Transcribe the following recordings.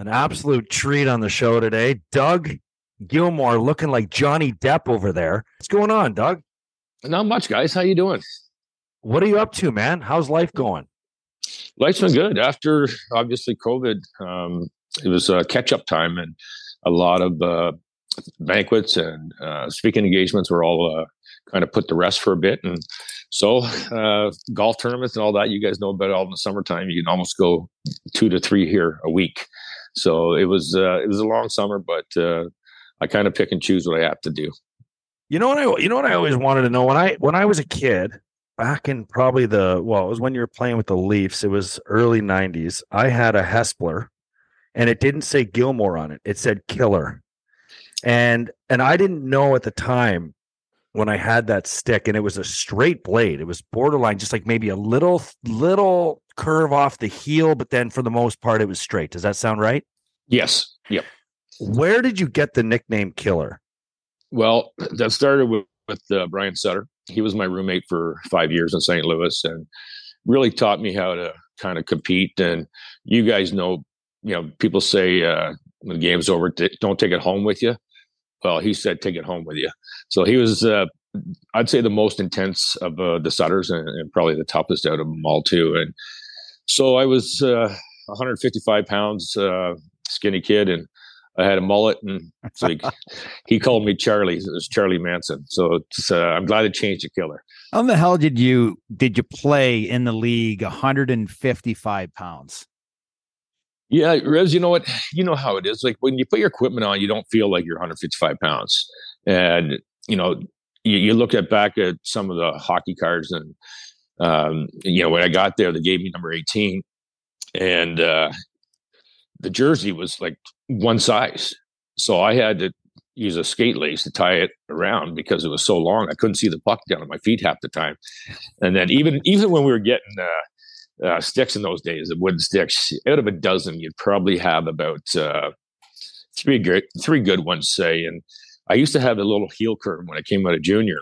An absolute treat on the show today. Doug Gilmour looking like Johnny Depp over there. What's going on, Doug? Not much, guys. How you doing? What are you up to, man? How's life going? Life's been good. After obviously COVID, um, it was uh, catch up time, and a lot of uh, banquets and uh, speaking engagements were all uh, kind of put to rest for a bit. And so, uh, golf tournaments and all that, you guys know about all in the summertime. You can almost go two to three here a week. So it was uh, it was a long summer, but uh, I kind of pick and choose what I have to do. You know what I you know what I always wanted to know when I when I was a kid back in probably the well it was when you were playing with the Leafs it was early 90s I had a Hespeler and it didn't say Gilmour on it it said killer and and I didn't know at the time when I had that stick and it was a straight blade it was borderline just like maybe a little little curve off the heel, but then for the most part, it was straight. Does that sound right? Yes. Yep. Where did you get the nickname Killer? Well, that started with, with uh, Brian Sutter. He was my roommate for five years in St. Louis and really taught me how to kind of compete. And you guys know, you know, people say uh, when the game's over, don't take it home with you. Well, he said, take it home with you. So he was, uh, I'd say, the most intense of uh, the Sutters and, and, probably the toughest out of them all, too. And so I was uh, 155 pounds, uh, skinny kid, and I had a mullet, and he, he called me Charlie. It was Charlie Manson. So uh, I'm glad it changed the Killer. How the hell did you did you play in the league 155 pounds? Yeah, Rez, you know what? You know how it is. Like when you put your equipment on, you don't feel like you're 155 pounds. And, you know, you, you look at back at some of the hockey cards and um, you know, when I got there, they gave me number 18 and uh, the jersey was like one size. So I had to use a skate lace to tie it around because it was so long. I couldn't see the puck down at my feet half the time. And then even, even when we were getting, uh, uh, sticks in those days, the wooden sticks. Out of a dozen, you'd probably have about uh, three good, three good ones, say. And I used to have a little heel curve when I came out of junior,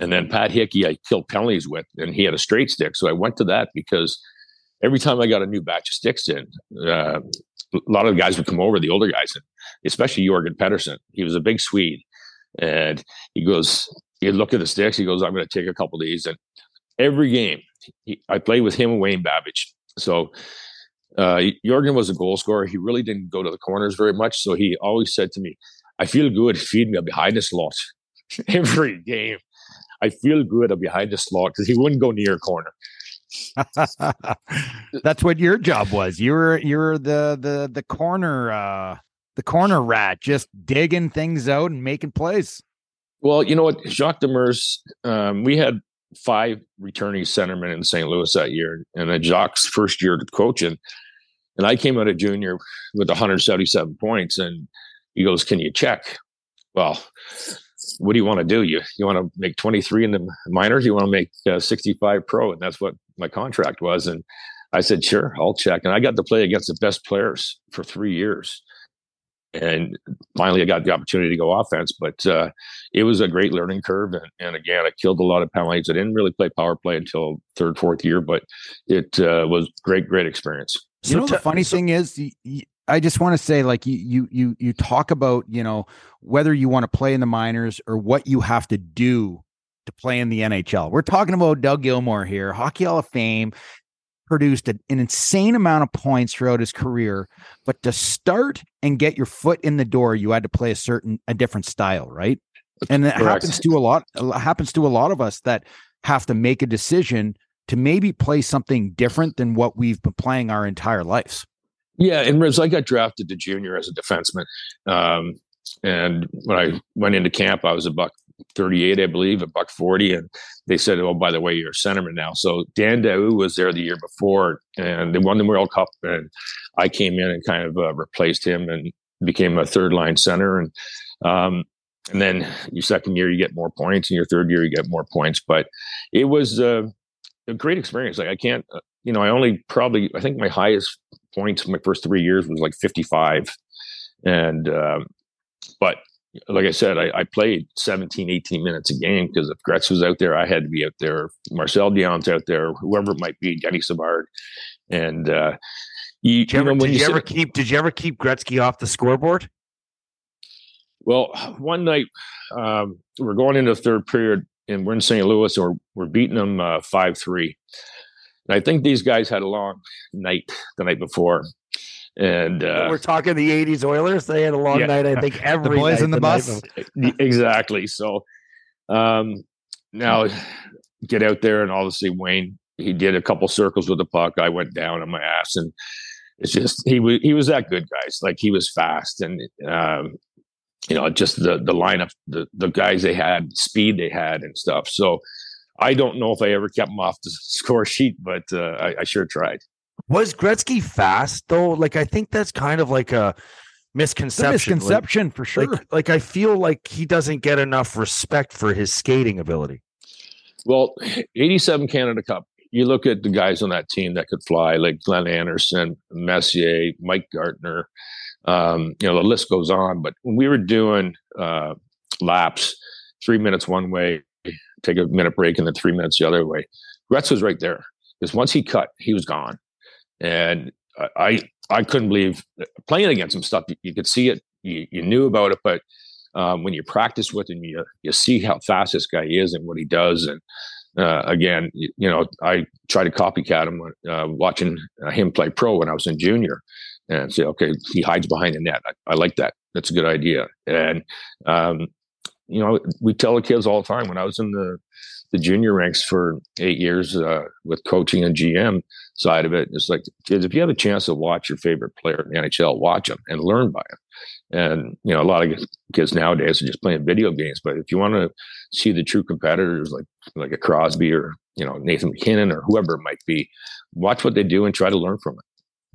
and then Pat Hickey, I killed penalties with, and he had a straight stick. So I went to that because every time I got a new batch of sticks in, uh, a lot of the guys would come over, the older guys, especially Jorgen Pettersson. He was a big Swede. And he goes, he'd look at the sticks. He goes, I'm going to take a couple of these. And every game, he, I played with him and Wayne Babych. So uh, Jorgen was a goal scorer. He really didn't go to the corners very much. So he always said to me, I feel good Feed me a behind the slot every game. I feel good behind the slot because he wouldn't go near a corner. That's what your job was. You were you were the the the corner uh the corner rat, just digging things out and making plays. Well, you know what, Jacques Demers, um, we had five returning centermen in St. Louis that year, and then Jacques' first year coaching, and I came out of junior with 177 points, and he goes, "Can you check?" Well, what do you want to do? You you want to make 23 in the minors? You want to make uh, 65 pro? And that's what my contract was. And I said, sure, I'll check. And I got to play against the best players for three years. And finally, I got the opportunity to go offense, but uh, it was a great learning curve. And, and, again, I killed a lot of penalties. I didn't really play power play until third, fourth year, but it uh, was great, great experience. You so know, the funny so, thing is, I just want to say, like you, you, you, you talk about, you know, whether you want to play in the minors or what you have to do to play in the NHL. We're talking about Doug Gilmour here, Hockey Hall of Fame, produced an insane amount of points throughout his career, but to start and get your foot in the door, you had to play a certain, a different style, right? And that Correct. happens to a lot, happens to a lot of us that have to make a decision to maybe play something different than what we've been playing our entire lives. Yeah, and Ribs, I got drafted to junior as a defenseman. Um, and when I went into camp, I was a buck 38, I believe, a buck 40. And they said, oh, by the way, you're a centerman now. So Dan Daoust was there the year before and they won the World Cup. And I came in and kind of uh, replaced him and became a third line center. And, um, and then your second year, you get more points. And your third year, you get more points. But it was uh, a great experience. Like I can't, uh, you know, I only probably, I think my highest points my first three years was like 55. And, um, but like I said, I, I, played 17, 18 minutes a game because if Gretz was out there, I had to be out there. Marcel Dionne's out there, whoever it might be, Denny Savard. And, uh, You, Did you, ever, did you ever keep did you ever keep Gretzky off the scoreboard? Well, one night um, we're going into the third period and we're in St. Louis or we're beating them uh, five three. And I think these guys had a long night the night before. And uh, we're talking the '80s Oilers. They had a long yeah. night. I think every the boys in the, the bus. exactly. So um, now get out there and obviously Wayne he did a couple circles with the puck. I went down on my ass, and it's just he was he was that good, guys. Like he was fast, and um, you know, just the the lineup, the the guys they had, speed they had, and stuff. So I don't know if I ever kept him off the score sheet, but uh, I, I sure tried. Was Gretzky fast though? Like I think that's kind of like a misconception. A misconception like, for sure. Like, like I feel like he doesn't get enough respect for his skating ability. Well, 87 Canada Cup. You look at the guys on that team that could fly, like Glenn Anderson, Messier, Mike Gartner. Um, you know, the list goes on. But when we were doing uh, laps, three minutes one way, take a minute break, and then three minutes the other way, Gretz was right there. Because once he cut, he was gone. And I I couldn't believe playing against him stuff. You, you could see it, you, you knew about it, but um, when you practice with him, you you see how fast this guy is and what he does. And uh, again, you, you, know, I try to copycat him uh, watching uh, him play pro when I was in junior, and say, okay, he hides behind the net. I, I like that. That's a good idea. And um, you know, we tell the kids all the time. When I was in the the junior ranks for eight years uh, with coaching and GM side of it. It's like, kids, if you have a chance to watch your favorite player in the NHL, watch them and learn by them. And, you know, a lot of kids nowadays are just playing video games. But if you want to see the true competitors like, like a Crosby or, you know, Nathan MacKinnon or whoever it might be, watch what they do and try to learn from it.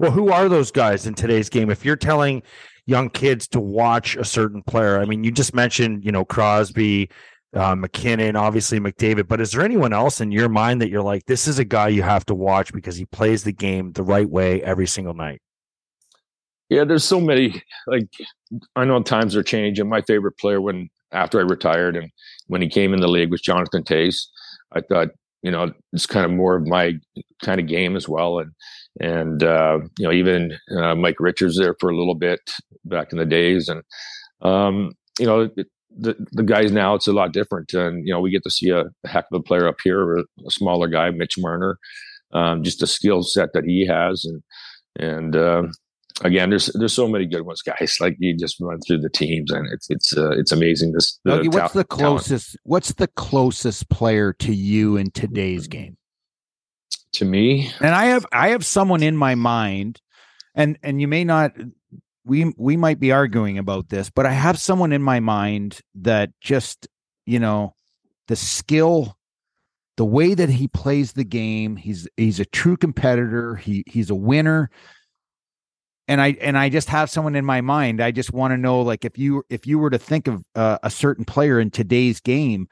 Well, who are those guys in today's game? If you're telling young kids to watch a certain player, I mean, you just mentioned, you know, Crosby, uh, MacKinnon, obviously McDavid. But is there anyone else in your mind that you're like, this is a guy you have to watch because he plays the game the right way every single night? Yeah, there's so many. Like, I know times are changing. My favorite player when after I retired and when he came in the league was Jonathan Toews. I thought, you know, it's kind of more of my kind of game as well. And and uh, you know, even uh, Mike Richards there for a little bit back in the days. And um, you know, the the guys now it's a lot different, and you know we get to see a, a heck of a player up here, a, a smaller guy, Mitch Marner, um, just a skill set that he has, and and uh, again, there's there's so many good ones, guys. Like you just run through the teams, and it's it's uh, it's amazing. This the Dougie, what's ta- the closest? Talent. What's the closest player to you in today's game? To me, and I have I have someone in my mind, and and you may not we we might be arguing about this, but I have someone in my mind that just, you know, the skill, the way that he plays the game, he's he's a true competitor, he he's a winner. And I and I just have someone in my mind. I just want to know like if you if you were to think of uh, a certain player in today's game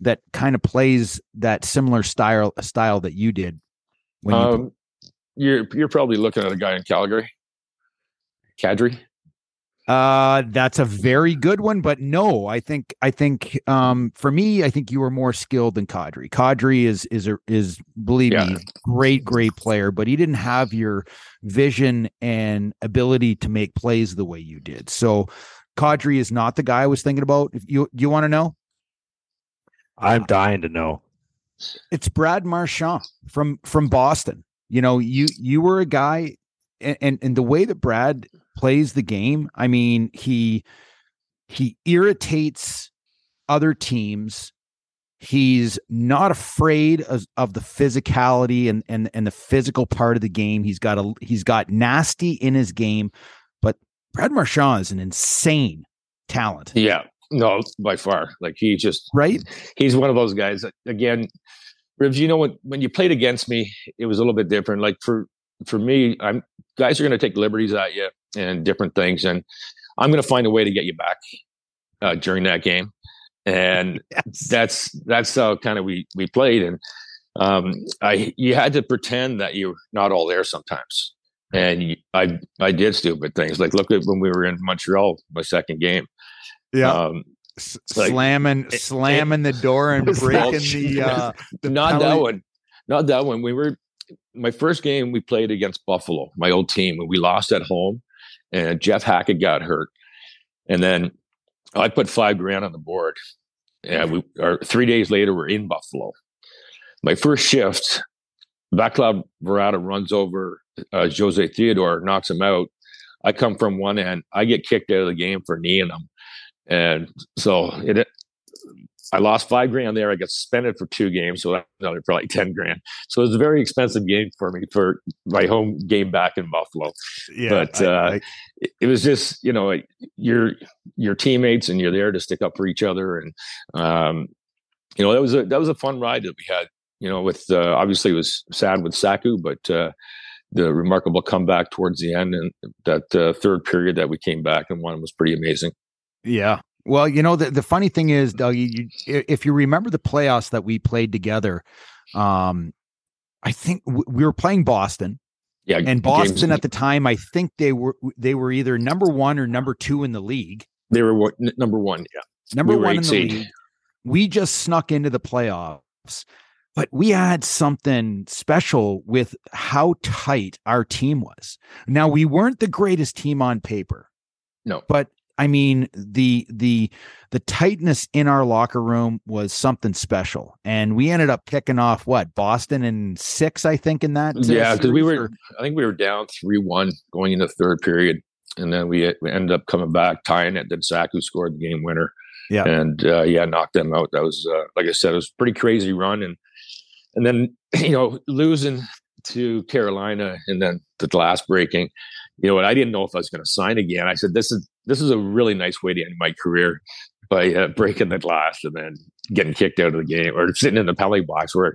that kind of plays that similar style style that you did when you um, you're you're probably looking at a guy in Calgary. Kadri? Uh, that's a very good one, but no, I think I think um for me, I think you were more skilled than Kadri. Kadri is is a, is believe yeah. me, great great player, but he didn't have your vision and ability to make plays the way you did. So Kadri is not the guy I was thinking about. If you you want to know? I'm dying to know. It's Brad Marchand from from Boston. You know, you you were a guy and, and, and the way that Brad plays the game. I mean, he he irritates other teams. He's not afraid of, of the physicality and, and and the physical part of the game. He's got a he's got nasty in his game, but Brad Marchand is an insane talent. Yeah, no, by far. Like he just right. He's one of those guys. That, again, Ribs. You know when when you played against me, it was a little bit different. Like for for me, I'm guys are going to take liberties at you and different things. And I'm going to find a way to get you back uh, during that game. And yes. that's that's how kind of we we played. And um, I you had to pretend that you're not all there sometimes. And you, I I did stupid things like look at when we were in Montreal, my second game. Yeah. Um, like, slamming it, slamming it, the door and breaking the, uh, the not penalty. that one not that one we were my first game we played against Buffalo, my old team, and we lost at home. And Jeff Hackett got hurt, and then I put five grand on the board. And we are three days later we're in Buffalo. My first shift, Vaclav Varada runs over uh, Jose Theodore, knocks him out. I come from one end. I get kicked out of the game for kneeing him, and so it I lost five grand there. I got suspended for two games, so that for like ten grand. So it was a very expensive game for me for my home game back in Buffalo. Yeah, but I, uh, I, it was just you know your your teammates and you're there to stick up for each other, and um, you know that was a that was a fun ride that we had. You know, with uh, obviously it was sad with Saku, but uh, the remarkable comeback towards the end and that uh, third period that we came back and won was pretty amazing. Yeah, well, you know, the, the funny thing is, Doug, you, if you remember the playoffs that we played together, um, I think w- we were playing Boston. Yeah, and Boston games. at the time, I think they were they were either number one or number two in the league. They were what, number one. Yeah, number we one in the league. We just snuck into the playoffs, but we had something special with how tight our team was. Now we weren't the greatest team on paper. No, but I mean, the the the tightness in our locker room was something special, and we ended up kicking off what Boston in six, I think, in that. Yeah, because we were. I think we were down three one going into the third period, and then we, we ended up coming back, tying it. Then Saku scored the game winner. Yeah, and uh, yeah, knocked them out. That was uh, like I said, it was pretty crazy run, and and then you know losing to Carolina, and then the glass breaking you know what? I didn't know if I was going to sign again. I said, this is this is a really nice way to end my career by uh, breaking the glass and then getting kicked out of the game or sitting in the penalty box where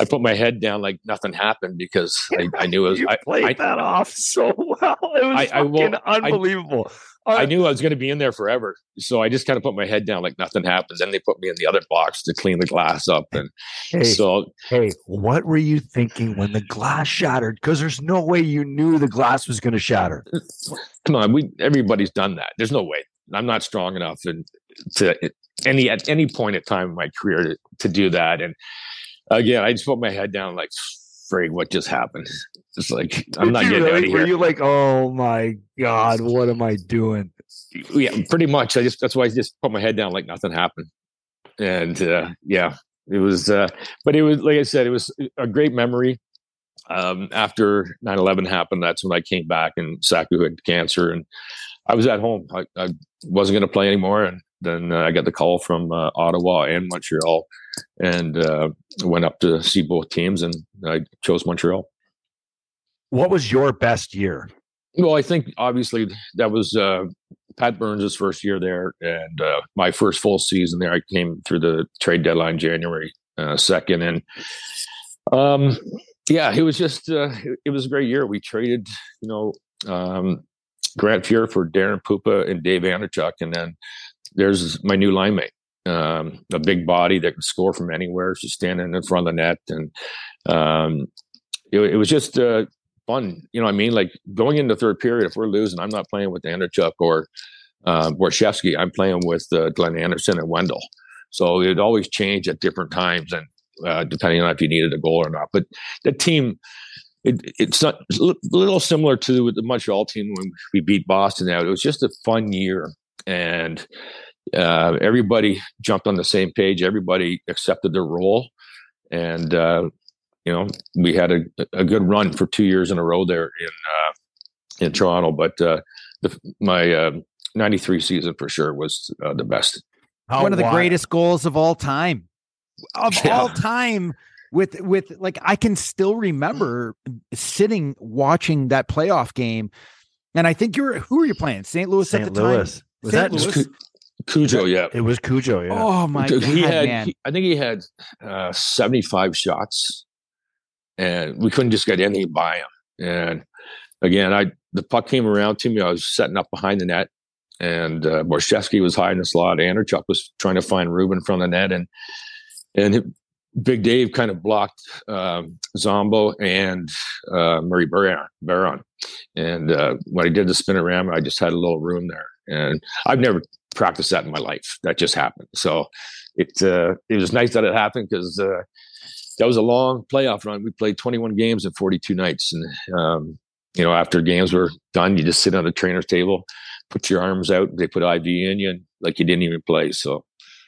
I put my head down like nothing happened because I, I knew it was. you I played I, that off so well. It was I, fucking unbelievable. I uh, knew I was going to be in there forever, so I just kind of put my head down like nothing happened. Then they put me in the other box to clean the glass up, and hey, so hey, what were you thinking when the glass shattered? Because there's no way you knew the glass was going to shatter. Come on, we everybody's done that. There's no way. I'm not strong enough and to any at any point in time in my career to, to do that. And again, I just put my head down like, frig, what just happened? It's like I'm not getting really, out of here. Were you like, oh my god, what am I doing? Yeah, pretty much. I just that's why I just put my head down like nothing happened. And uh, yeah, it was. Uh, but it was like I said, it was a great memory. Um, after 9-11 happened, that's when I came back and Saku had cancer, and I was at home. I, I wasn't going to play anymore, and then uh, I got the call from uh, Ottawa and Montreal, and uh, went up to see both teams, and I chose Montreal. What was your best year? Well, I think obviously that was uh, Pat Burns' first year there, and uh, my first full season there. I came through the trade deadline January uh, second, and um, yeah, it was just it, it, was a great year. We traded, you know. Um, Grant Fuhr for Daren Puppa and Dave Andreychuk, and then there's my new line mate, um, a big body that can score from anywhere. She's standing in front of the net, and um, it, it, was just uh, fun. You know, I mean, like going into third period, if we're losing, I'm not playing with Andreychuk or uh, Borschevsky. I'm playing with uh, Glenn Anderson and Wendel. So it always changed at different times, and uh, depending on if you needed a goal or not. But the team. It, it's not a little similar to the Montreal team when we beat Boston. Now it was just a fun year, and uh, everybody jumped on the same page. Everybody accepted their role, and uh, you know we had a, a good run for two years in a row there in uh, in Toronto. But uh, the, my '93 uh, season for sure was uh, the best. How One of the wild. greatest goals of all time, of yeah. all time. With with like I can still remember sitting watching that playoff game, and I think you're who are you playing? St. Louis St. at the Louis. time. Was St. that Louis? Cujo, yeah. It was Cujo, yeah. Oh my god, he had, man. He, I think he had uh, 75 shots and we couldn't just get anything by him. And again, I the puck came around to me. I was setting up behind the net and uh, Borschevsky was hiding the slot. Andreychuk was trying to find Ruben from the net and and Big Dave kind of blocked um, Zombo and uh, Murray Baron. Baron. And uh, when I did the spin around, I just had a little room there. And I've never practiced that in my life. That just happened. So it uh, it was nice that it happened because uh, that was a long playoff run. We played 21 games in 42 nights, and um, you know after games were done, you just sit on the trainer's table, put your arms out, they put IV in you, and like you didn't even play. So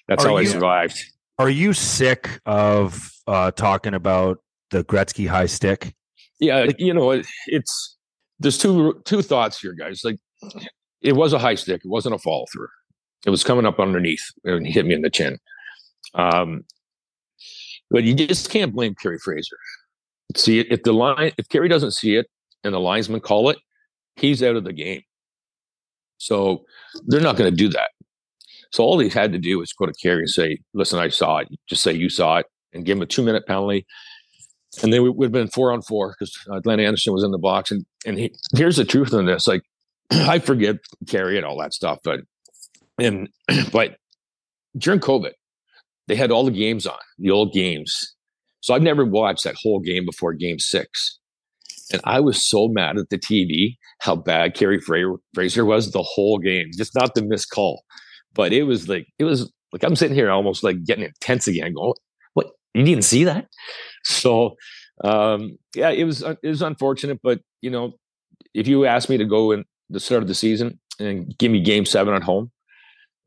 that's Are how I survived. Are you sick of uh, talking about the Gretzky high stick? Yeah, you know, it, it's there's two two thoughts here, guys. Like it was a high stick, it wasn't a follow through. It was coming up underneath and he hit me in the chin. Um, but you just can't blame Kerry Fraser. See, if the line, if Kerry doesn't see it and the linesman call it, he's out of the game. So they're not going to do that. So all he had to do was go to Kerry and say, "Listen, I saw it." Just say you saw it, and give him a two minute penalty and then we would have been four on four because Atlanta uh, Anderson was in the box. And and he, here's the truth on this: like I forget Kerry and all that stuff, but and but during COVID, they had all the games on the old games. So I've never watched that whole game before Game Six, and I was so mad at the TV how bad Kerry Fraser was the whole game, just not the missed call, but it was like it was like I'm sitting here almost like getting intense again, going, "What? You didn't see that?" So um, yeah, it was it was unfortunate, but you know, if you asked me to go in the start of the season and give me Game Seven at home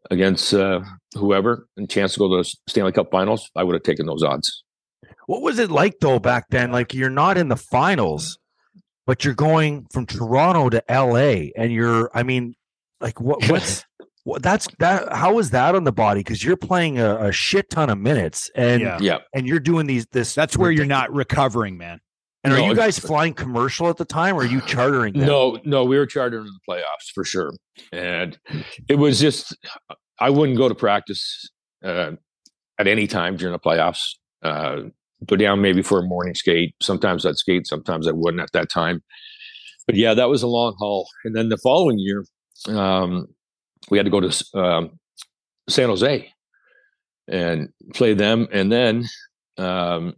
against uh, whoever and chance to go to the Stanley Cup Finals, I would have taken those odds. What was it like though back then? Like you're not in the finals, but you're going from Toronto to LA, and you're. I mean, like what? What's what? That's that. How is that on the body? Because you're playing a, a shit ton of minutes, and Yeah. Yeah, and you're doing these. This That's where you're not recovering, man. And are you guys flying commercial at the time, or are you chartering? Them? No, no, we were chartering in the playoffs for sure, and it was just I wouldn't go to practice uh, at any time during the playoffs. Uh, go down maybe for a morning skate. Sometimes I'd skate, sometimes I wouldn't at that time. But yeah, that was a long haul. And then the following year, um, we had to go to um, San Jose and play them, and then um,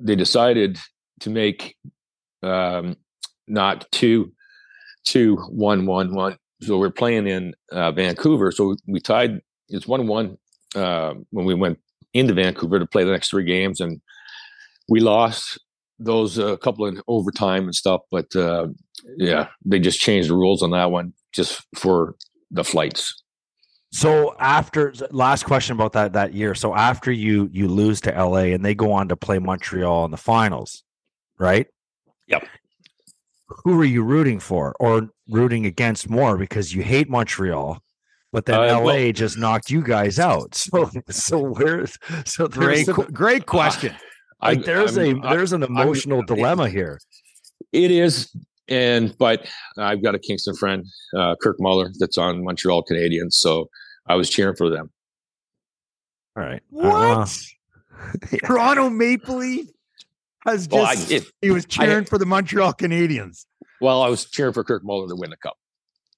they decided to make um, not two, two, one, one, one. So we're playing in uh, Vancouver. So we tied. It's one one uh, when we went into Vancouver to play the next three games, and we lost those a couple in overtime and stuff. But uh, yeah, they just changed the rules on that one just for the flights. So after last question about that that year. So after you you lose to LA and they go on to play Montreal in the finals, right? Yep. Who are you rooting for or rooting against more because you hate Montreal, but then Uh, LA well- just knocked you guys out. So so where's so Great, qu- great question. like I- there's I'm- a I- there's an emotional dilemma here. It is, and but I've got a Kingston friend, uh, Kirk Muller, that's on Montreal Canadiens, so I was cheering for them. All right. What? Uh, Toronto Maple Leaf has Well, I, just it, he was cheering for the Montreal Canadiens. well, I was cheering for Kirk Muller to win the cup,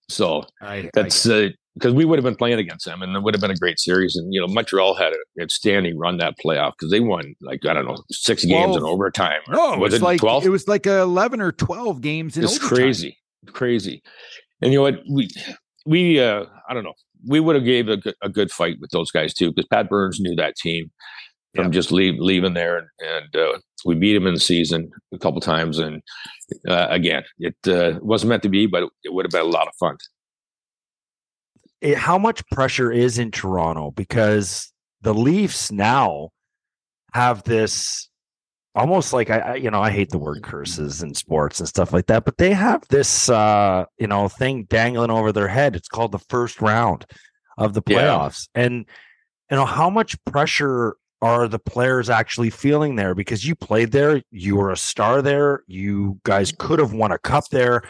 so I, that's because we would have been playing against them, and it would have been a great series. And you know, Montreal had a outstanding run that playoff because they won like I don't know six games in overtime. no, was it like twelve? it was like eleven or twelve games in it's overtime. crazy crazy and you know what we we uh i don't know we would have gave a, good- a good fight with those guys too because pat burns knew that team from just leave, leaving there and, and uh, we beat him in the season a couple times and uh, again it uh, wasn't meant to be but it would have been a lot of fun it, how much pressure is in Toronto? Because the Leafs now have this almost like I, I you know I hate the word curses in sports and stuff like that but they have this uh you know thing dangling over their head. It's called the first round of the Yeah. playoffs. And you know how much pressure are the players actually feeling there? Because you played there you were a star there you guys could have won a cup there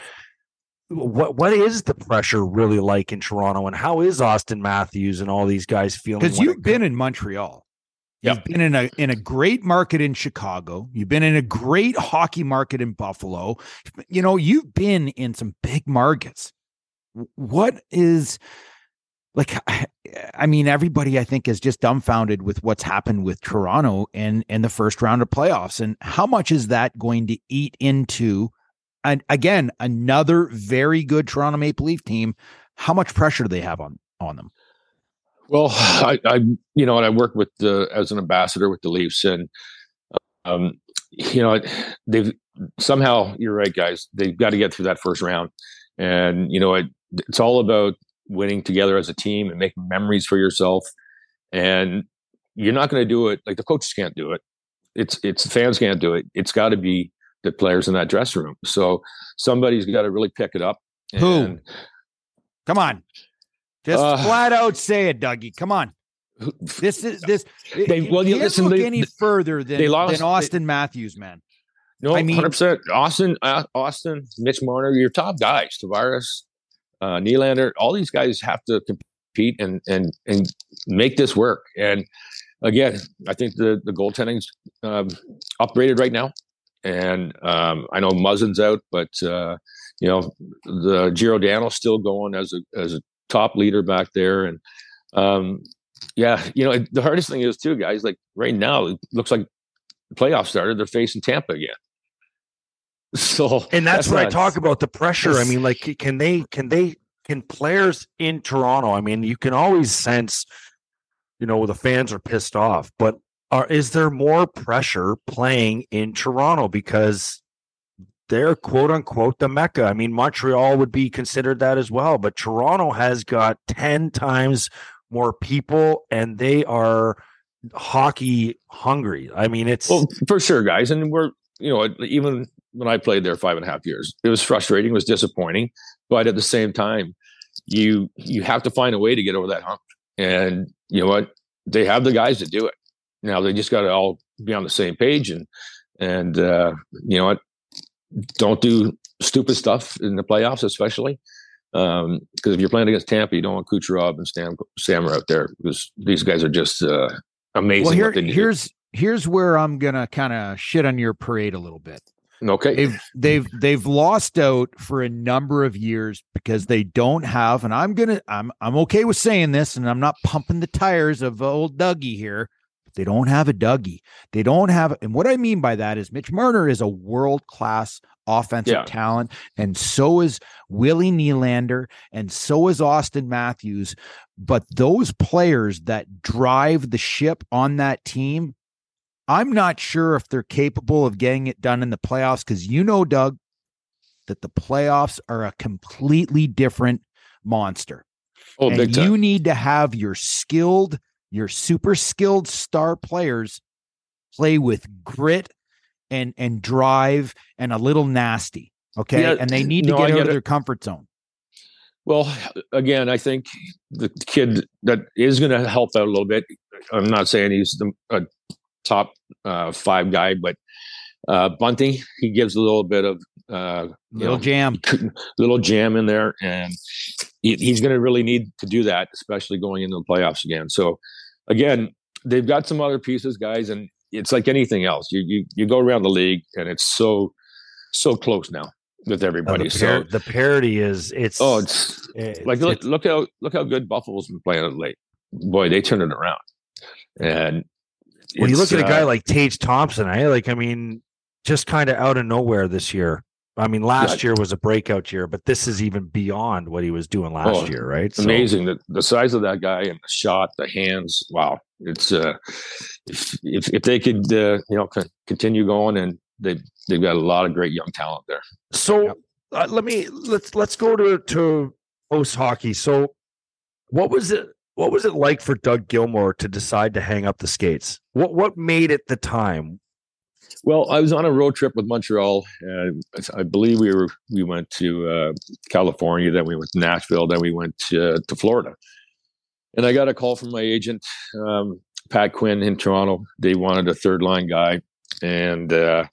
what what is the pressure really like in Toronto and how is Auston Matthews and all these guys feeling because you've been in Montreal. You've been in a in a great market in Chicago. You've been in a great hockey market in Buffalo. You know, you've been in some big markets. What is like I- I mean everybody I think is just dumbfounded with what's happened with Toronto and and the first round of playoffs and how much is that going to eat into and again another very good Toronto Maple Leaf team how much pressure do they have on on them Well, I, I you know, and I work with the as an ambassador with the Leafs, and um, you know, they've somehow you're right, guys. They've got to get through that first round, and you know, it, it's all about winning together as a team and making memories for yourself. And you're not going to do it like the coaches can't do it. It's it's the fans can't do it. It's got to be the players in that dressing room. So somebody's got to really pick it up. Who? Come on, just uh, flat out say it, Dougie. Come on. This is this. They, well, you listen. Look they, any further than, they lost, than Auston they, Matthews, man. No, I mean, hundred percent. Auston, uh, Auston, Mitch Marner, your top guys. Tavares, uh, Nylander, all these guys have to compete and and and make this work. And again, I think the the goaltending's um, upgraded right now. And um, I know Muzzin's out, but uh, you know the Giordano's still going as a as a top leader back there. And um, yeah, you know the hardest thing is too, guys. Like right now, it looks like the playoffs started. They're facing Tampa again. So and that's, that's what I talk about the pressure. I mean, like, can they can they can players in Toronto? I mean, you can always sense, you know, the fans are pissed off, but are is there more pressure playing in Toronto because they're quote unquote the mecca? I mean, Montreal would be considered that as well, but Toronto has got ten times more people, and they are hockey hungry. I mean, it's well, for sure, guys, and we're you know even when I played there five and a half years. It was frustrating, it was disappointing, but at the same time, you you have to find a way to get over that hump. And you know what? They have the guys to do it. Now they just got to all be on the same page and and uh, you know what? Don't do stupid stuff in the playoffs, especially because um, if you're playing against Tampa, you don't want Kucherov and Stam Sammer out there because these guys are just uh, amazing. Well, here, here's here's where I'm gonna kind of shit on your parade a little bit. Okay. They've they've they've lost out for a number of years because they don't have, and I'm gonna I'm I'm okay with saying this, and I'm not pumping the tires of old Dougie here. They don't have a Dougie. They don't have, and what I mean by that is Mitch Marner is a world class offensive yeah. talent, and so is Willie Nylander, and so is Auston Matthews. But those players that drive the ship on that team I'm not sure if they're capable of getting it done in the playoffs because you know, Doug, that the playoffs are a completely different monster. Oh, and you need to have your skilled, your super skilled star players play with grit and and drive and a little nasty. Okay. Yeah, and they need to no, get out of their comfort zone. Well, again, I think the kid that is going to help out a little bit. I'm not saying he's the, a top uh, five guy, but uh, Bunting he gives a little bit of uh, little know, jam, little jam in there, and he, he's going to really need to do that, especially going into the playoffs again. So, again, they've got some other pieces, guys, and it's like anything else. You you you go around the league, and it's so so close now with everybody. the par- so the parity is it's oh it's, it's like look, look how look how good Buffalo's been playing it late. Boy, they turned it around, and when you look at a guy uh, like Tage Thompson, I like, I mean, just kind of out of nowhere this year. I mean, last yeah. year was a breakout year, but this is even beyond what he was doing last oh, year, right? So, amazing the, the size of that guy and the shot, the hands. Wow, it's uh, if if, if they could uh, you know continue going, and they they've got a lot of great young talent there. So uh, let me let's let's go to to post hockey. So what was it? What was it like for Doug Gilmour to decide to hang up the skates? What what made it the time? Well, I was on a road trip with Montreal. Uh, I believe we were we went to uh, California, then we went to Nashville, then we went to, to Florida. And I got a call from my agent, um, Pat Quinn in Toronto. They wanted a third line guy, and uh,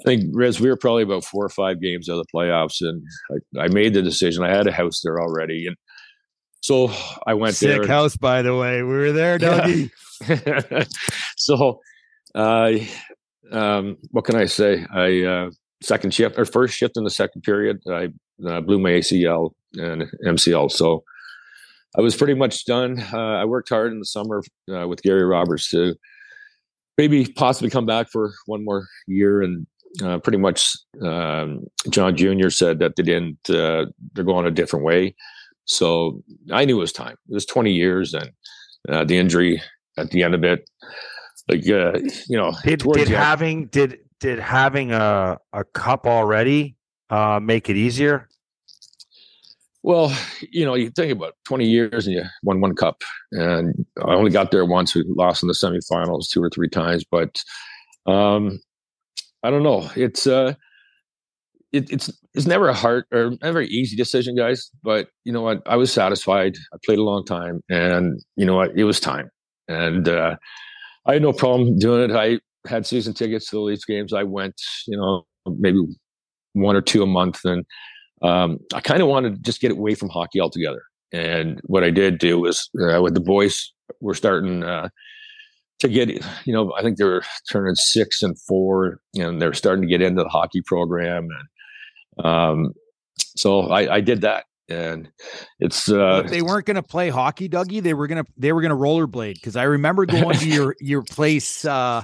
I think Rez, we were probably about four or five games out of the playoffs, and I, I, made the decision. I had a house there already, and so I went Sick there. Sick house, by the way. We were there, Dougie. Yeah. so, uh, um, what can I say? I uh, second shift or first shift in the second period, I uh, blew my ACL and MCL. So I was pretty much done. Uh, I worked hard in the summer uh, with Gary Roberts to maybe possibly come back for one more year and uh, pretty much um, John Jr. said that they didn't. Uh, they're going a different way. So I knew it was time. It was 20 years, and the injury at the end of it, like uh, you know, did did having did did having a a cup already uh, make it easier? Well, you know, you think about 20 years and you won one cup, and I only got there once. We lost in the semifinals two or three times, but um, I don't know. It's uh, it, it's it's never a hard or never easy decision, guys. But you know what? I was satisfied. I played a long time, and you know what? It was time, and uh, I had no problem doing it. I had season tickets to the Leafs games. I went, you know, maybe one or two a month, and um, I kind of wanted to just get away from hockey altogether. And what I did do was, uh, with the boys, we're starting uh, to get, you know, I think they were turning six and four, and they're starting to get into the hockey program, and um, so I, I did that and it's uh they weren't going to play hockey dougie they were going to they were going to rollerblade because i remember going to your your place uh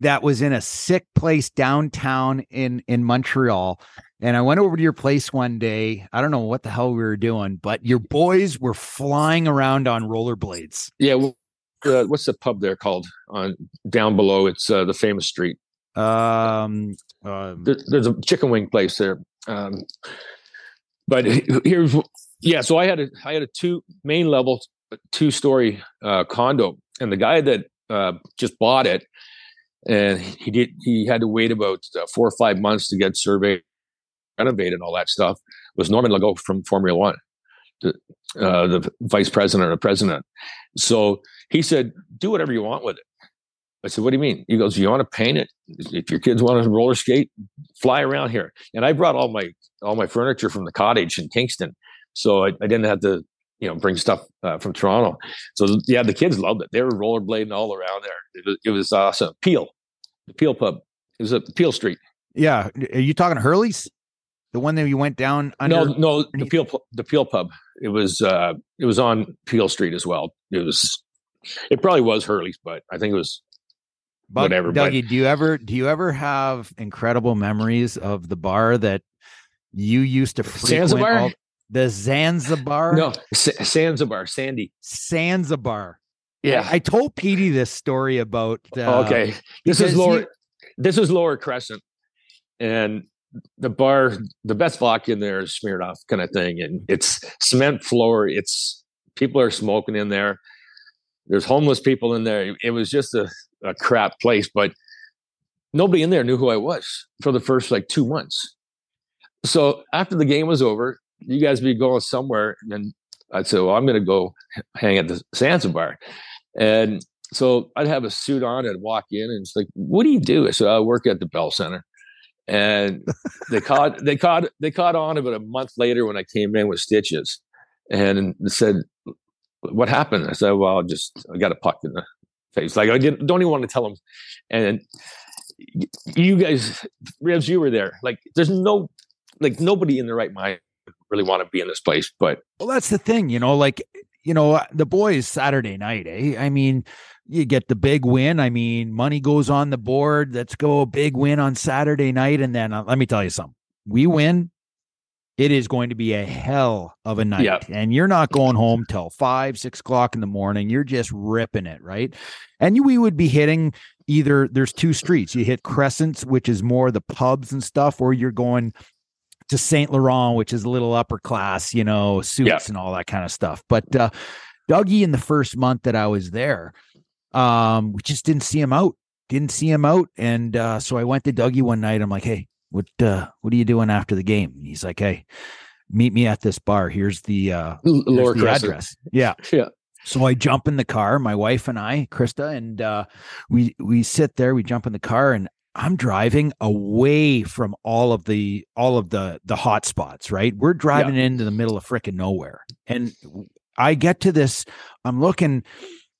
that was in a sick place downtown in in Montreal. And I went over to your place one day. I don't know what the hell we were doing, but your boys were flying around on rollerblades. Yeah, well, uh, what's the pub there called? On down below, it's uh, the famous street. Um, um there, there's a chicken wing place there. Um, but here's yeah. So I had a I had a two main level two story uh, condo, and the guy that uh, just bought it and he did he had to wait about uh, four or five months to get surveyed renovated and all that stuff was normand legault from formula one the, uh, the vice president or president so he said do whatever you want with it i said what do you mean he goes you want to paint it if your kids want to roller skate fly around here and i brought all my all my furniture from the cottage in kingston so i, I didn't have to you know bring stuff uh, from toronto so yeah the kids loved it they were rollerblading all around there it was, it was awesome peel the Peel Pub. It was at Peel Street. Yeah, are you talking Hurley's? The one that you went down under? No, no, the Peel the Peel Pub. It was uh it was on Peel Street as well. It was it probably was Hurley's, but I think it was but, whatever. Dougie, but, do you ever do you ever have incredible memories of the bar that you used to frequent? Zanzibar. All, the Zanzibar. No, S- Zanzibar, Sandy. Zanzibar. Yeah, I, I told Petey this story about. Uh, okay, this is lower. He, this is Lower Crescent, and the bar, the best vodka in there is Smirnoff kind of thing, and it's cement floor. It's people are smoking in there. There's homeless people in there. It was just a, a crap place, but nobody in there knew who I was for the first like two months. So after the game was over, you guys be going somewhere, and I'd say, "Well, I'm going to go hang at the Zanzibar." And so I'd have a suit on and walk in, and it's like, "What do you do?" So I work at the Bell Center, and they caught they caught they caught on about a month later when I came in with stitches, and said, "What happened?" I said, "Well, just I got a puck in the face." Like I didn't, don't even want to tell them, and you guys, Revs, you were there. Like, there's no, like nobody in the right mind really want to be in this place. But well, that's the thing, you know, like you know, uh, the boys Saturday night, eh? I mean, you get the big win. I mean, money goes on the board. Let's go big win on Saturday night. And then uh, let me tell you something. We win. It is going to be a hell of a night. Yep. And you're not going home till five, six o'clock in the morning. You're just ripping it, right? And you, we would be hitting either there's two streets. You hit Crescents, which is more the pubs and stuff, or you're going to Saint Laurent, which is a little upper class, you know, suits yeah. and all that kind of stuff. But uh, Dougie, in the first month that I was there, um, we just didn't see him out. Didn't see him out, and uh, so I went to Dougie one night. I'm like, "Hey, what uh, what are you doing after the game?" And he's like, "Hey, meet me at this bar. Here's the uh, lower the address." Yeah, yeah. So I jump in the car, my wife and I, Krista, and uh, we we sit there. We jump in the car, and I'm driving away from all of the all of the the hot spots, right? We're driving yeah. into the middle of freaking nowhere. And I get to this, I'm looking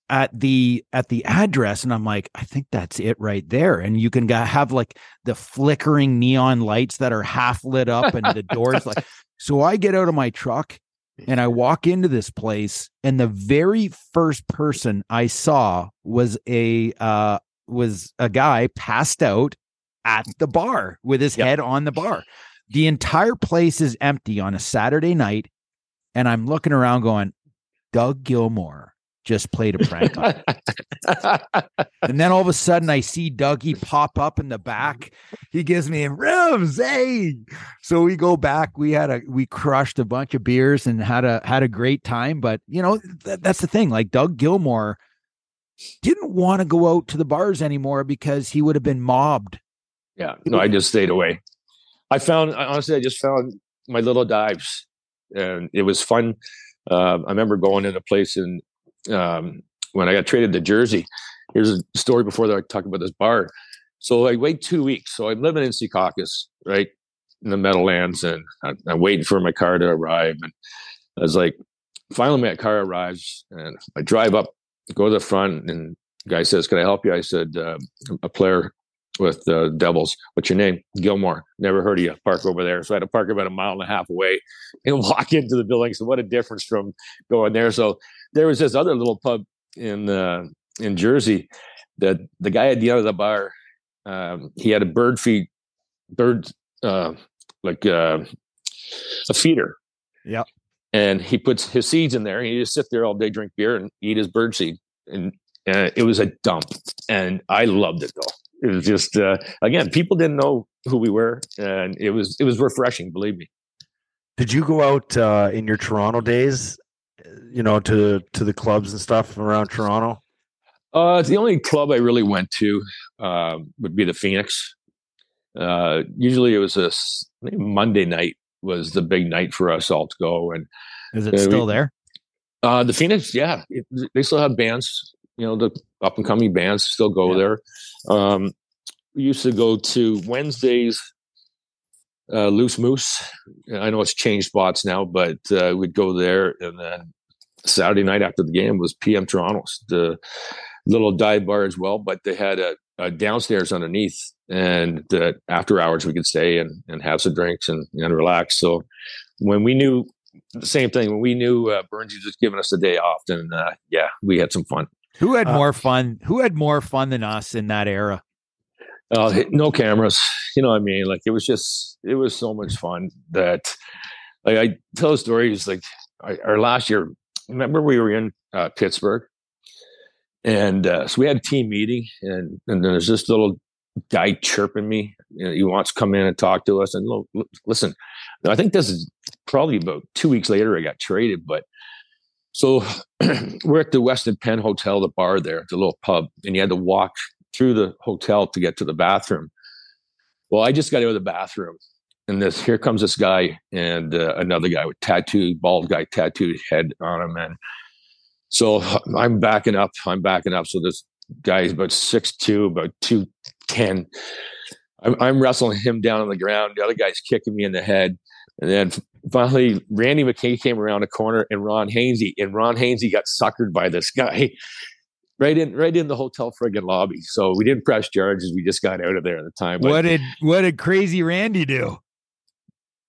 at the at the address and I'm like, I think that's it right there. And you can have like the flickering neon lights that are half lit up and the doors like so I get out of my truck and I walk into this place and the very first person I saw was a uh was a guy passed out at the bar with his yep. head on the bar. The entire place is empty on a Saturday night. and I'm looking around going, Doug Gilmour just played a prank on. and then all of a sudden I see Dougie pop up in the back. He gives me a ribs, hey. So we go back. We had a we crushed a bunch of beers and had a had a great time. But you know, th- that's the thing. Like Doug Gilmour didn't want to go out to the bars anymore because he would have been mobbed. Yeah. No, I just stayed away. I found honestly, I just found my little dives. And it was fun. Uh, I remember going in a place in um, when I got traded to Jersey. Here's a story before that I talk about this bar. So I wait two weeks. So I'm living in Secaucus, right in the Meadowlands, and I'm, I'm waiting for my car to arrive. And I was like, finally, my car arrives, and I drive up, go to the front, and the guy says, "Can I help you?" I said, uh, "A player with the Devils. What's your name? Gilmour. Never heard of you. Park over there. So I had to park about a mile and a half away and walk into the building. So what a difference from going there. So there was this other little pub in uh, in Jersey that the guy at the end of the bar, um, he had a bird feed, bird uh, like uh, a feeder. Yeah. And he puts his seeds in there. And he just sit there all day, drink beer, and eat his bird seed. And uh, it was a dump, and I loved it though it was just uh, again people didn't know who we were and it was it was refreshing believe me. Did you go out uh, in your toronto days you know to to the clubs and stuff around toronto? Uh the only club i really went to uh, would be the phoenix. Uh, usually it was a monday night was the big night for us all to go and is it still we, there? Uh, the phoenix yeah it, they still have bands you know the up and coming bands still go yeah. there um, we used to go to Wednesdays, uh, Loose Moose. I know it's changed spots now, but uh, we'd go there. And then Saturday night after the game was PM Toronto's, the little dive bar as well. But they had a, a downstairs underneath, and that after hours we could stay and, and have some drinks and, and relax. So when we knew the same thing, when we knew uh, Burns was just giving us a day off, then uh, yeah, we had some fun. Who had uh, more fun? Who had more fun than us in that era? Uh, no cameras. You know what I mean? Like it was just, it was so much fun that, like I tell a story. stories like I, our last year. Remember we were in uh, Pittsburgh, and uh, so we had a team meeting, and and there's this little guy chirping me. You know, he wants to come in and talk to us. And look, listen, I think this is probably about two weeks later. I got traded, but so we're at the Westin Penn Hotel, the bar there, the little pub, and you had to walk through the hotel to get to the bathroom. Well, I just got out of the bathroom, and this here comes this guy and uh, another guy with tattooed, bald guy, tattooed head on him, and so I'm backing up. I'm backing up. So this guy is about six two, about two ten. I'm, I'm wrestling him down on the ground. The other guy's kicking me in the head. And then finally, Randy McKay came around a corner and Ron Hainsey, and Ron Hainsey got suckered by this guy right in right in the hotel friggin' lobby. So we didn't press charges. We just got out of there at the time. But, what did what did crazy Randy do?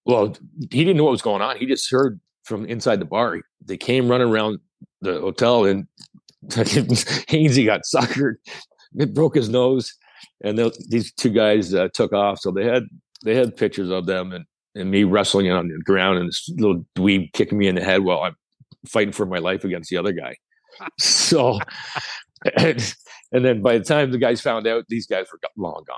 Well, he didn't know what was going on. He just heard from inside the bar. They came running around the hotel, and Hainsey got suckered. It broke his nose, and these two guys uh, took off. So they had they had pictures of them, and and me wrestling on the ground and this little dweeb kicking me in the head while I'm fighting for my life against the other guy. so, and, and, then by the time the guys found out, these guys were long gone.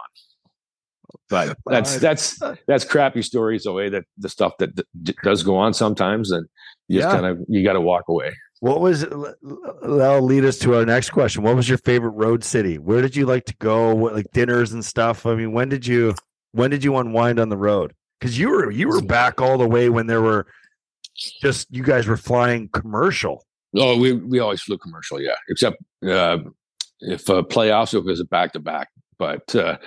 But that's that's that's crappy stories the way that the stuff that d- does go on sometimes, and you just yeah. kind of you got to walk away. What was that'll lead us to our next question? What was your favorite road city? Where did you like to go? What like dinners and stuff? I mean, when did you when did you unwind on the road? Because you were you were back all the way when there were just you guys were flying commercial. Oh, we we always flew commercial, yeah. Except uh, if uh, playoffs, it was a back to back. But uh,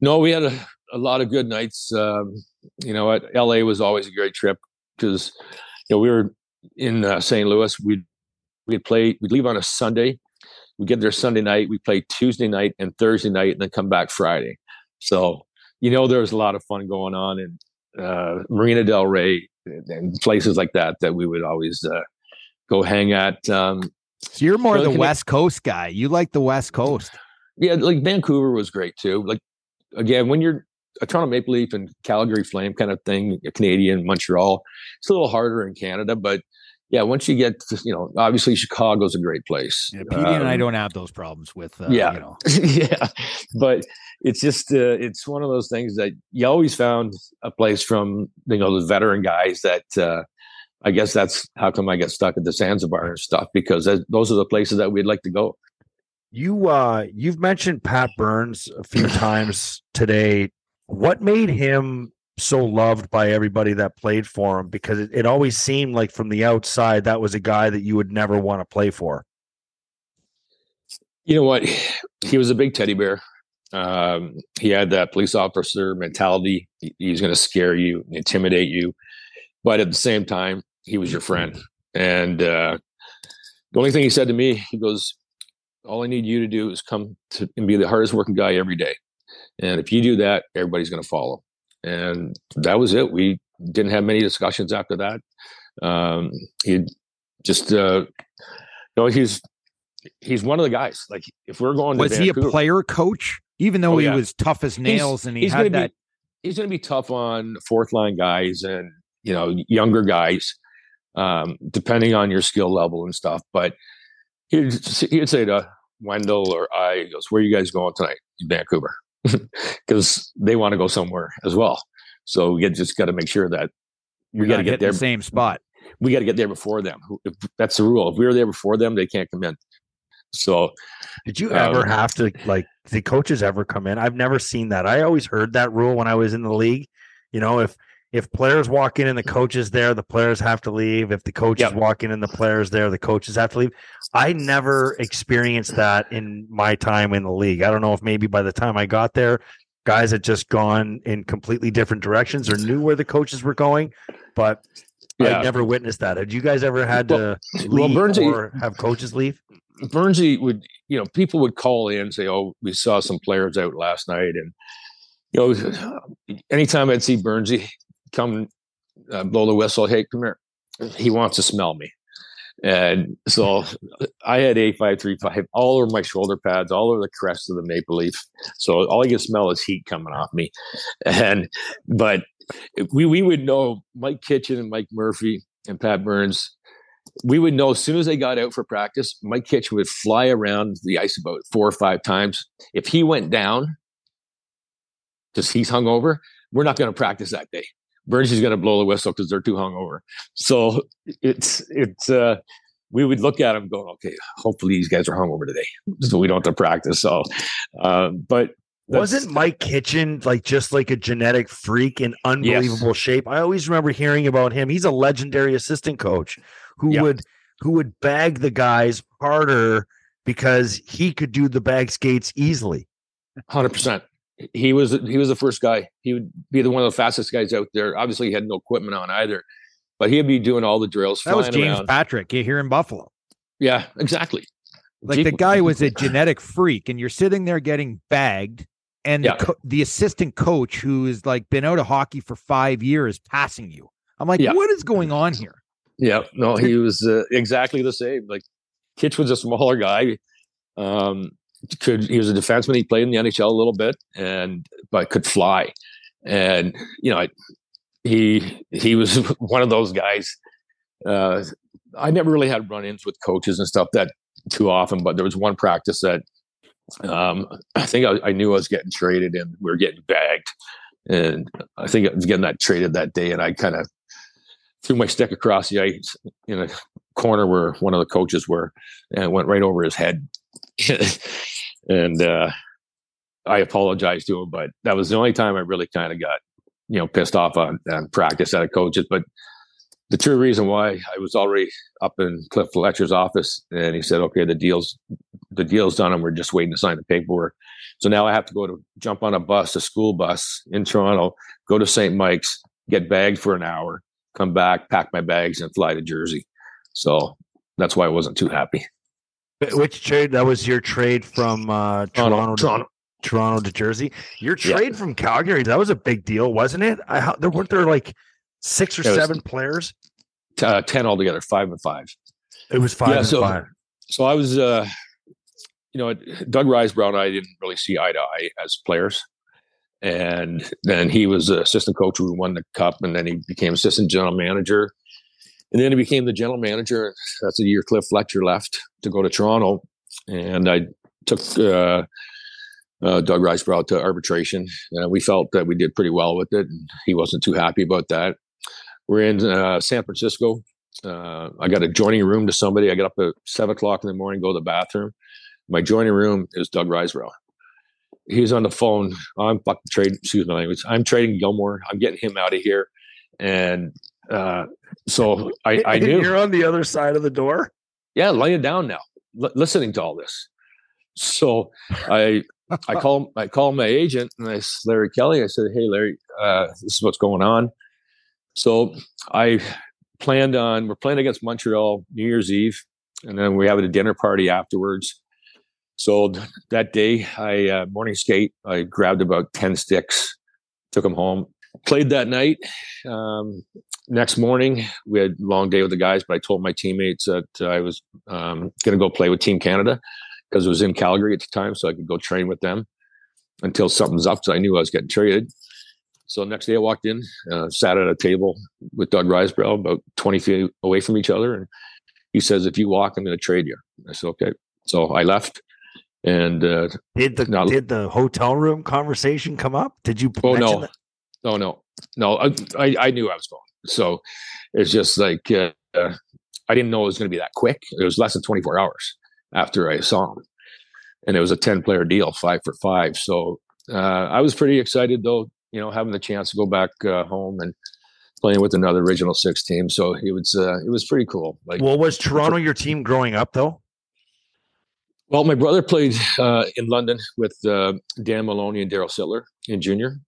no, we had a, a lot of good nights. Um, you know, at LA was always a great trip because you know we were in uh, St. Louis. We'd we'd play. We'd leave on a Sunday. We get there Sunday night. We play Tuesday night and Thursday night, and then come back Friday. So you know there was a lot of fun going on in uh, Marina Del Rey and places like that that we would always uh, go hang at. Um, so you're more the West Coast guy. You like the West Coast. Yeah, like Vancouver was great too. Like again, when you're a Toronto Maple Leaf and Calgary Flame kind of thing, Canadian, Montreal. It's a little harder in Canada, but yeah, once you get, to, you know, obviously Chicago's a great place. Yeah, Petey um, and I um, don't have those problems with. Uh, yeah, you know. yeah, but it's just uh, it's one of those things that you always found a place from you know the veteran guys that. Uh, I guess that's how come I get stuck at the Zanzibar and stuff because those are the places that we'd like to go. You uh you've mentioned Pat Burns a few times today. What made him so loved by everybody that played for him? Because it, it always seemed like from the outside that was a guy that you would never want to play for. You know what? He was a big teddy bear. Um, he had that police officer mentality. He's going to scare you, intimidate you, but at the same time, he was your friend. And uh, the only thing he said to me, he goes, all I need you to do is come to and be the hardest working guy every day. And if you do that, everybody's going to follow. And that was it. We didn't have many discussions after that. Um, he just, uh, you know, he's he's one of the guys. Like if we're going, to was he a player coach? Even though oh, he yeah. was tough as nails, he's, and he had that. Be, he's going to be tough on fourth line guys and you know younger guys, um, depending on your skill level and stuff. But he'd, he'd say to Wendel or I, goes, "Where are you guys going tonight?" In Vancouver, because they want to go somewhere as well. So we just got to make sure that we got to get there the same spot. We got to get there before them. If that's the rule. If we were there before them, they can't come in. So, did you ever um, have to like the coaches ever come in? I've never seen that. I always heard that rule when I was in the league. You know, if if players walk in and the coaches there, the players have to leave. If the coaches yep. walk in and the players there, the coaches have to leave. I never experienced that in my time in the league. I don't know if maybe by the time I got there, guys had just gone in completely different directions or knew where the coaches were going, but yeah. I never witnessed that. Had you guys ever had to well, leave well, Burnsie, or have coaches leave? Burnsie would, you know, people would call in and say, "Oh, we saw some players out last night," and you know, anytime I'd see Burnsie, come uh, blow the whistle. Hey, come here. He wants to smell me. And so I had A535 all over my shoulder pads, all over the crest of the maple leaf. So all I can smell is heat coming off me. And, but we, we would know Mike Kitchen and Mike Murphy and Pat Burns. We would know as soon as they got out for practice, Mike Kitchen would fly around the ice about four or five times. If he went down, because he's hungover, we're not going to practice that day. Burns is going to blow the whistle because they're too hungover. So it's it's uh, we would look at him going, okay, hopefully these guys are hungover today, so we don't have to practice. So, uh, but wasn't Mike Kitchen like just like a genetic freak in unbelievable yes. shape? I always remember hearing about him. He's a legendary assistant coach who yep. would who would bag the guys harder because he could do the bag skates easily. Hundred percent he was he was the first guy. He would be the one of the fastest guys out there. Obviously, he had no equipment on either, but he'd be doing all the drills. That was James around. Patrick here in Buffalo. Yeah, exactly. Like the guy was a genetic freak, and you're sitting there getting bagged, and yeah. the, co- the assistant coach who is like been out of hockey for five years passing you. I'm like, yeah. what is going on here? Yeah, no, he was uh, exactly the same. Like Kitch was a smaller guy. Um, could he was a defenseman. He played in the NHL a little bit, and but could fly. And you know, he he was one of those guys. Uh, I never really had run-ins with coaches and stuff that too often, but there was one practice that um, I think I, I, knew I was getting traded, and we were getting bagged. And I think I was getting that traded that day, and I kind of threw my stick across the ice in a corner where one of the coaches were, and went right over his head. and uh, I apologized to him, but that was the only time I really kind of got, you know, pissed off on, on practice at a coaches. But the true reason why I was already up in Cliff Fletcher's office, and he said, "Okay, the deal's the deal's done, and we're just waiting to sign the paperwork." So now I have to go to jump on a bus, a school bus in Toronto, go to St. Mike's, get bagged for an hour, come back, pack my bags, and fly to Jersey. So that's why I wasn't too happy. Which trade? That was your trade from uh, Toronto, Toronto, to, Toronto to Jersey. Your trade yeah. from Calgary. That was a big deal, wasn't it? I, there weren't there like six or seven players. Uh, ten altogether, five and five. It was five yeah, so, five. So I was, uh, you know, Doug Risebrough and I didn't really see eye to eye as players, and then he was the assistant coach who won the cup, and then he became assistant general manager, and then he became the general manager. That's the year Cliff Fletcher left to go to Toronto, and I took uh, uh, Doug to arbitration. Uh, we felt that we did pretty well with it, and he wasn't too happy about that. We're in uh, San Francisco. Uh, I got a joining room to somebody. I get up at seven o'clock in the morning, go to the bathroom. My joining room is Doug Risebrough he's on the phone. I'm fucking trading. Excuse my language. I'm trading Gilmour. I'm getting him out of here. And uh, so I, I knew you're on the other side of the door. Yeah, laying down now, l- listening to all this. So I I call I call my agent and I Larry Kelly. I said, "Hey, Larry, uh, this is what's going on." So I planned on we're playing against Montreal New Year's Eve, and then we have a dinner party afterwards. So that day, I uh, morning skate. I grabbed about ten sticks, took them home, played that night. Um, next morning, we had a long day with the guys, but I told my teammates that I was um, going to go play with Team Canada because it was in Calgary at the time, so I could go train with them until something's up. So I knew I was getting traded. So next day, I walked in, uh, sat at a table with Doug Risebrough, about twenty feet away from each other, and he says, "If you walk, I'm going to trade you." I said, "Okay." So I left and uh, did the not, did the hotel room conversation come up? Did you? Oh no, that? no, no, no. I, I, I knew I was going. So it's just like uh, uh, I didn't know it was going to be that quick. It was less than 24 hours after I saw him, and it was a 10 player deal, five for five. So uh, I was pretty excited though. You know, having the chance to go back uh, home and playing with another original six team. So it was uh, it was pretty cool. Like, well, was Toronto your team growing up though? Well, my brother played uh, in London with uh, Dan Maloney and Daryl Sittler in junior.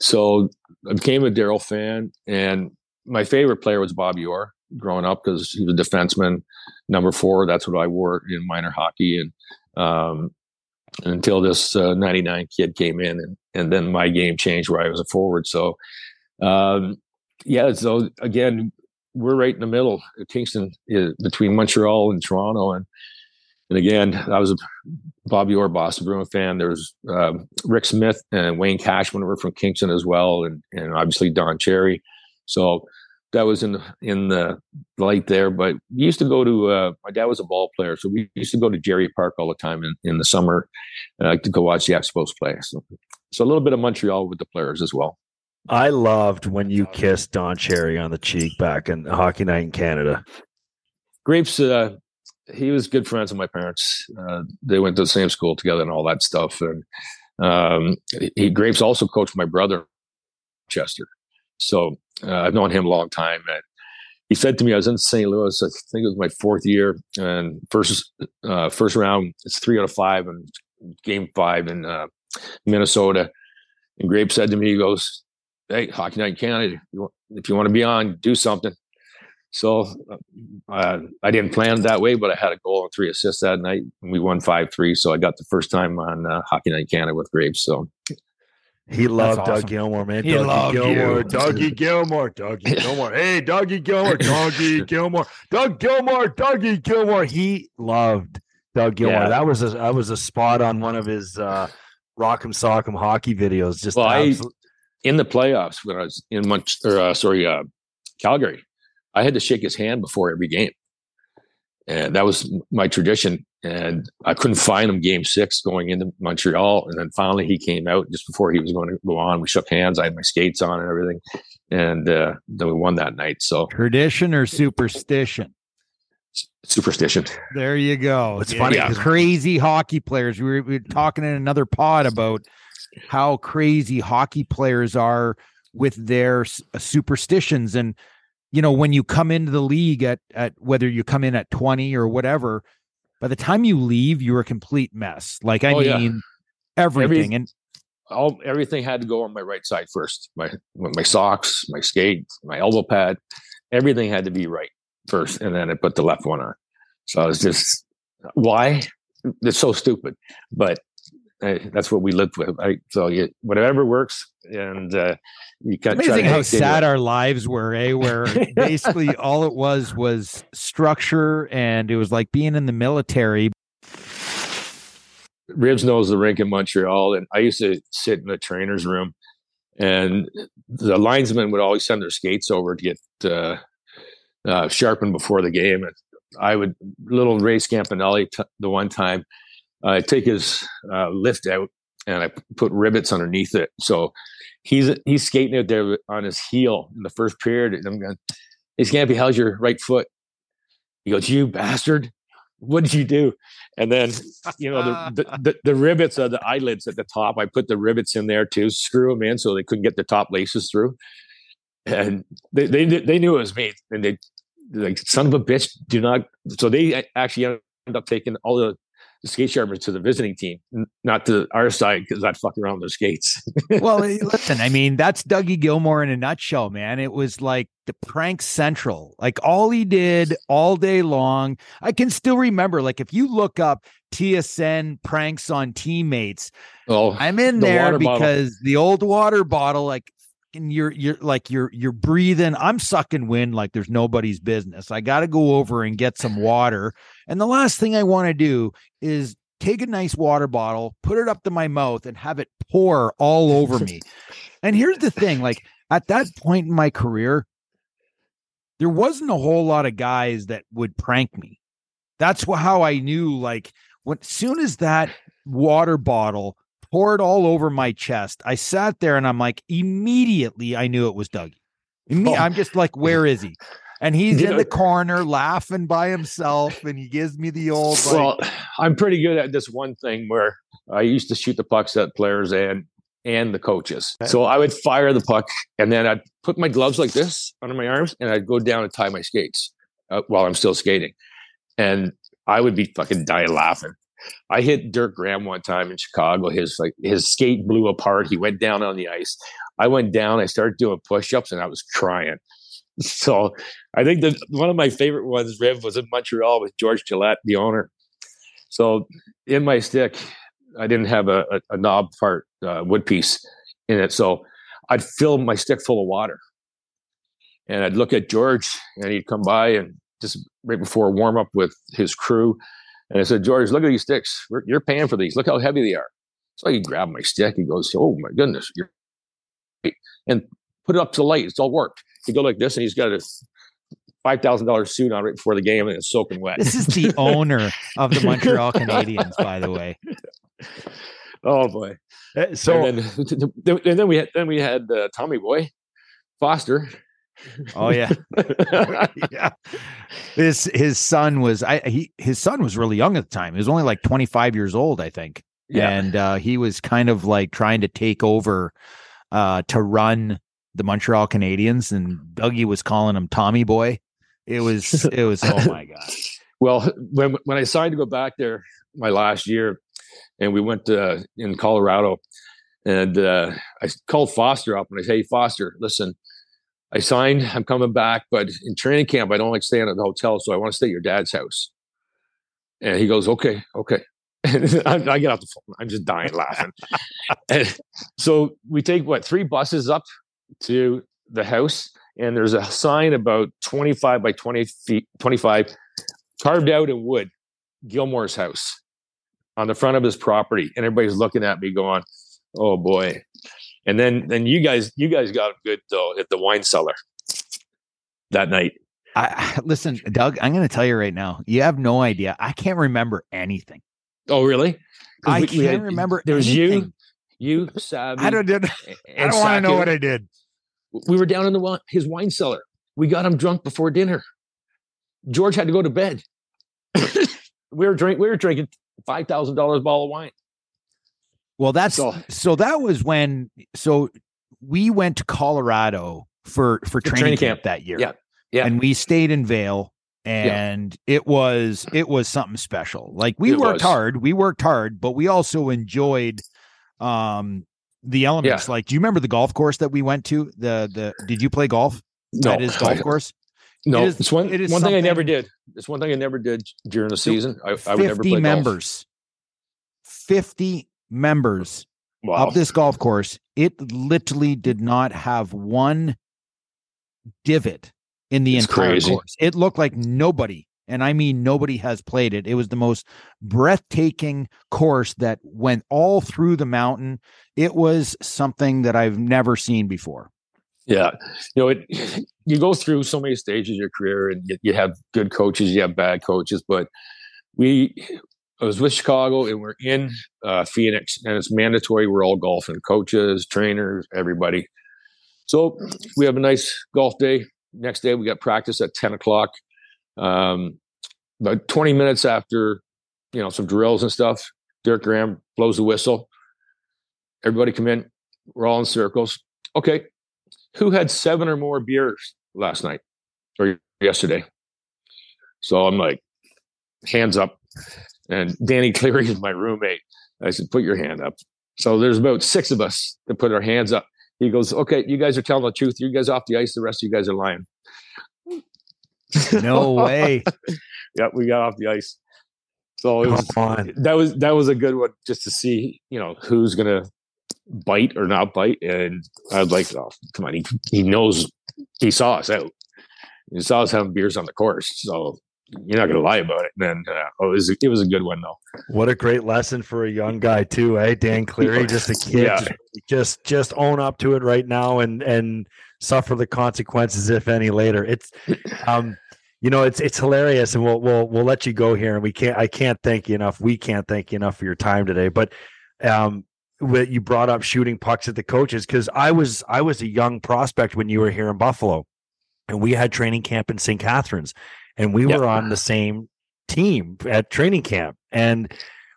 So I became a Daryl fan, and my favorite player was Bobby Orr growing up because he was a defenseman, number four. That's what I wore in minor hockey, and um, until this uh, '99 kid came in, and and then my game changed where I was a forward. So, um, yeah. So again, we're right in the middle. Kingston is between Montreal and Toronto, and and again, I was a Bobby Orr Boston Bruin fan. There was um, Rick Smith and Wayne Cashman were from Kingston as well, and and obviously Don Cherry. So that was in the in the light there. But we used to go to. Uh, my dad was a ball player, so we used to go to Jarry Park all the time in, in the summer uh, to go watch the Expos play. So, so a little bit of Montreal with the players as well. I loved when you kissed Don Cherry on the cheek back in Hockey Night in Canada. Grapes, uh, he was good friends with my parents. Uh, they went to the same school together and all that stuff. And um, he Grapes also coached my brother, Chester. So uh, I've known him a long time. And he said to me, I was in St. Louis. I think it was my fourth year, and first uh, first round, it's three out of five, and game five in uh, Minnesota. And Grape said to me, he goes, "Hey, Hockey Night in Canada, if you want to be on, do something." So uh, I didn't plan that way, but I had a goal and three assists that night. And we won five three, so I got the first time on uh, Hockey Night Canada with Grapes. So he loved awesome. Doug Gilmour, man. He Dougie loved Gilmour, you. Dougie Gilmour, Dougie Gilmour. Hey, Dougie Gilmour, Dougie Gilmour, Doug Gilmour, Dougie Gilmour. He loved Doug Gilmour. Yeah. That was a that was a spot on one of his uh, Rock'em Sock'em hockey videos. Just well, I, in the playoffs when I was in Munch, or uh, sorry, uh, Calgary. I had to shake his hand before every game. And that was my tradition. And I couldn't find him game six going into Montreal. And then finally he came out just before he was going to go on. We shook hands. I had my skates on and everything. And uh, then we won that night. So tradition or superstition? Superstition. There you go. It's yeah, funny. Yeah. Crazy hockey players. We were, we were talking in another pod about how crazy hockey players are with their superstitions. And you know, when you come into the league at at whether you come in at 20 or whatever, by the time you leave, you're a complete mess. Like I oh, mean yeah. everything Every, and all everything had to go on my right side first. My my socks, my skate, my elbow pad, everything had to be right first, and then I put the left one on. So it's just why? It's so stupid, but that's what we lived with. I, so you, whatever works, and uh, you can amazing how sad our lives were, eh? Where basically all it was was structure, and it was like being in the military. Ribs knows the rink in Montreal, and I used to sit in the trainer's room, and the linesmen would always send their skates over to get uh, uh, sharpened before the game. And I would little Ray Scapinello t- the one time I take his uh, lift out and I put rivets underneath it. So he's he's skating out there on his heel in the first period. And I'm going, "Hey Scampy, how's your right foot?" He goes, "You bastard." what did you do? And then, you know, the, the, the, the, rivets of the eyelids at the top, I put the rivets in there too, screw them in so they couldn't get the top laces through. And they, they, they knew it was me. And they, like, son of a bitch, do not. So they actually ended up taking all the the skate sharpeners to the visiting team, not to our side because I'd fuck around with skates. well, eh, listen, I mean, that's Dougie Gilmour in a nutshell, man. It was like the prank central, like all he did all day long. I can still remember, like, if you look up TSN pranks on teammates, oh, I'm in the there because bottle. the old water bottle, like, and you're you're like you're you're breathing i'm sucking wind like there's nobody's business. I got to go over and get some water. And the last thing i want to do is take a nice water bottle put it up to my mouth and have it pour all over me. And here's the thing like at that point in my career there wasn't a whole lot of guys that would prank me. That's how i knew like when soon as that water bottle poured all over my chest. I sat there and I'm like, immediately I knew it was Dougie. Imme- oh. I'm just like, where is he? And he's you in know, the corner laughing by himself, and he gives me the old. Like, well, I'm pretty good at this one thing where I used to shoot the pucks at players and and the coaches. So I would fire the puck, and then I'd put my gloves like this under my arms, and I'd go down and tie my skates uh, while I'm still skating, and I would be fucking dying laughing. I hit Dirk Graham one time in Chicago. His like his skate blew apart. He went down on the ice. I went down. I started doing push-ups, and I was crying. So I think that one of my favorite ones, Riv, was in Montreal with George Gillett, the owner. So in my stick, I didn't have a, a, a knob part uh, wood piece in it, so I'd fill my stick full of water, and I'd look at George, and he'd come by and just right before warm up with his crew, and I said, George, look at these sticks. You're paying for these. Look how heavy they are. So he grabbed my stick. He goes, Oh my goodness. You're and put it up to the light. It's all worked. He go like this, and he's got a five thousand dollars suit on right before the game, and it's soaking wet. This is the owner of the Montreal Canadiens, by the way. Oh boy! Uh, so and then, and then we had then we had uh, Tommy Boy Foster Oh yeah, yeah. His his son was I he his son was really young at the time. He was only like 25 years old, I think. Yeah. And uh, he was kind of like trying to take over uh, to run the Montreal Canadiens, and Dougie was calling him Tommy Boy. It was it was oh my god. Well, when when I decided to go back there my last year, and we went to, in Colorado, and uh, I called Foster up and I said, "Hey, Foster, listen." I signed, I'm coming back, but in training camp, I don't like staying at the hotel, so I want to stay at your dad's house. And he goes, okay, okay. I get off the phone. I'm just dying laughing. and so we take what three buses up to the house, and there's a sign about 25 by 20 feet, 25, carved out in wood, Gilmour's house on the front of his property. And everybody's looking at me going, oh boy. And then then you guys you guys got good though at the wine cellar that night. I listen, Doug. I'm going to tell you right now. You have no idea. I can't remember anything. Oh, really? I we, can't we had, remember. There was anything. you, you. I don't. Did, I don't want to know what I did. We were down in the his wine cellar. We got him drunk before dinner. George had to go to bed. we were drink. We were drinking five thousand dollars bottle of wine. Well, that's so, so that was when so we went to Colorado for for training, training camp, camp, that year. Yeah. Yeah. And we stayed in Vail and yeah. it was it was something special. Like we it worked was. hard, we worked hard, but we also enjoyed um the elements. Yeah. Like do you remember the golf course that we went to? The the did you play golf? No. That is golf course? No, it is, it's one, it is one thing I never did. It's one thing I never did during the season. I, I would never play members. Golf. 50 members wow. of this golf course, it literally did not have one divot in the it's entire crazy. course. It looked like nobody and I mean nobody has played it. It was the most breathtaking course that went all through the mountain. It was something that I've never seen before. Yeah, you know, it, you go through so many stages of your career, and you, you have good coaches, you have bad coaches, but we. I was with Chicago, and we're in uh, Phoenix, and it's mandatory. We're all golfing, coaches, trainers, everybody. So we have a nice golf day. Next day, we got practice at ten o'clock. Um, about 20 minutes after, you know, some drills and stuff, Dirk Graham blows the whistle. Everybody come in. We're all in circles. Okay. Who had seven or more beers last night or yesterday? So I'm like, hands up. And Danny Cleary is my roommate. I said, put your hand up. So there's about six of us that put our hands up. He goes, okay, you guys are telling the truth. You guys off the ice. The rest of you guys are lying. No way. yeah, we got off the ice. So it was that was that was a good one just to see, you know, who's gonna bite or not bite. And I was like, oh, come on, he, he knows he saw us out. He saw us having beers on the course. So you're not gonna lie about it. Then uh, oh, it was it was a good one though. What a great lesson for a young guy too, eh? Dan Cleary, just a kid, yeah. just, just just own up to it right now and and suffer the consequences if any later. It's um you know it's it's hilarious and we'll we'll we'll let you go here and we can't I can't thank you enough. We can't thank you enough for your time today. But um what you brought up shooting pucks at the coaches because I was I was a young prospect when you were here in Buffalo and we had training camp in St. Catharines and we yep. were on the same team at training camp and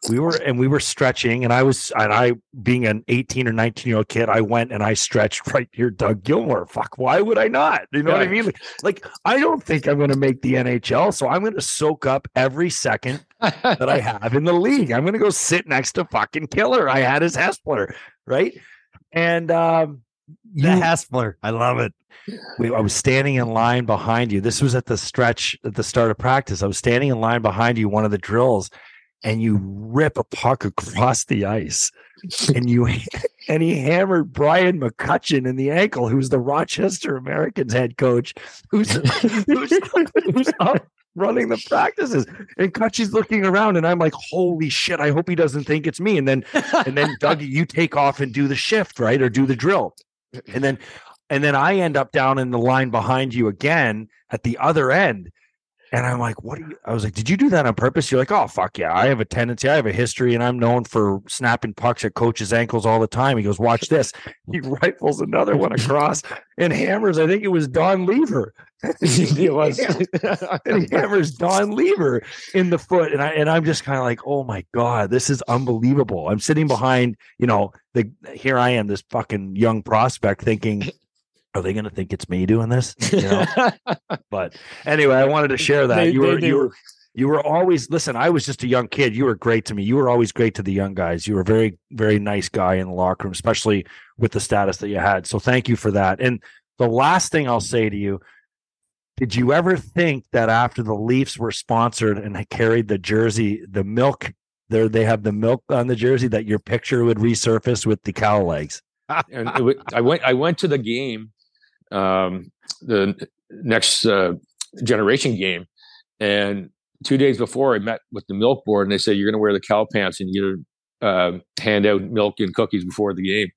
we were and we were stretching and i was and i being an 18 or 19 year old kid i went and i stretched right here doug gilmour. Fuck why would i not? You know yeah. what i mean? Like, like i don't think i'm going to make the nhl so i'm going to soak up every second that i have in the league. I'm going to go sit next to fucking killer. I had his Hespeler right? And um the you, Hespeler. I love it. We, I was standing in line behind you. This was at the stretch at the start of practice. I was standing in line behind you, one of the drills, and you rip a puck across the ice and you and he hammered Brian McCutcheon in the ankle, who's the Rochester Americans head coach, who's who's, who's up running the practices. And Cutchy's looking around, and I'm like, holy shit, I hope he doesn't think it's me. And then and then Doug, you take off and do the shift, right? Or do the drill. And then and then I end up down in the line behind you again at the other end. And I'm like, what are you? I was like, did you do that on purpose? You're like, oh, fuck yeah. I have a tendency, I have a history, and I'm known for snapping pucks at coaches' ankles all the time. He goes, watch this. He rifles another one across and hammers, I think it was Don Lever. it was. and he hammers Don Lever in the foot. And I and I'm just kind of like, oh my God, this is unbelievable. I'm sitting behind, you know, the here I am, this fucking young prospect thinking, are they going to think it's me doing this? You know? but anyway, I wanted to share that they, you were you were you were always listen. I was just a young kid. You were great to me. You were always great to the young guys. You were a very very nice guy in the locker room, especially with the status that you had. So thank you for that. And the last thing I'll say to you. Did you ever think that after the Leafs were sponsored and carried the jersey, the milk there they have the milk on the jersey that your picture would resurface with the cow legs? and I went I went to the game um, the next uh, generation game. And two days before, I met with the milk board, and they said you're going to wear the cow pants and you're uh, hand out milk and cookies before the game.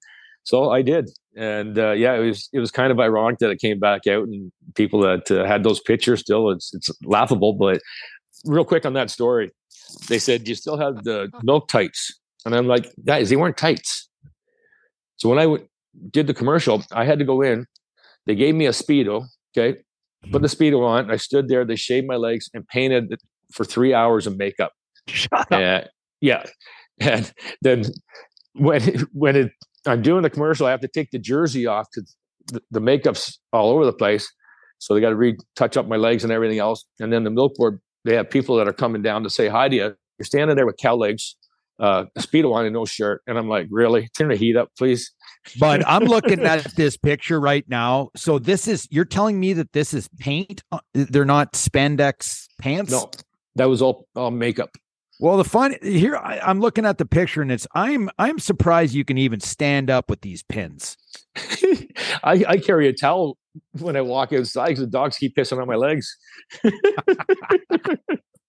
So I did, and uh, yeah, it was it was kind of ironic that it came back out, and people that uh, had those pictures still, it's it's laughable. But real quick on that story, they said you still have the milk tights, and I'm like, guys, they weren't tights. So when I w- did the commercial, I had to go in they gave me a Speedo. Okay. Put the mm-hmm. Speedo on. I stood there. They shaved my legs and painted for three hours of makeup. Shut and, yeah. And then when, when it, I'm doing the commercial, I have to take the jersey off because the, the makeup's all over the place. So they got to retouch up my legs and everything else. And then the milk board, they have people that are coming down to say hi to you. You're standing there with cow legs, uh, speedo on and no shirt, and I'm like, really? Turn the heat up, please but I'm looking at this picture right now. So this is you're telling me that this is paint? Uh, they're not spandex pants? No, that was all, all makeup. Well, the fun here, I, am looking at the picture, and it's I'm I'm surprised you can even stand up with these pins. I, I carry a towel when I walk outside because the dogs keep pissing on my legs.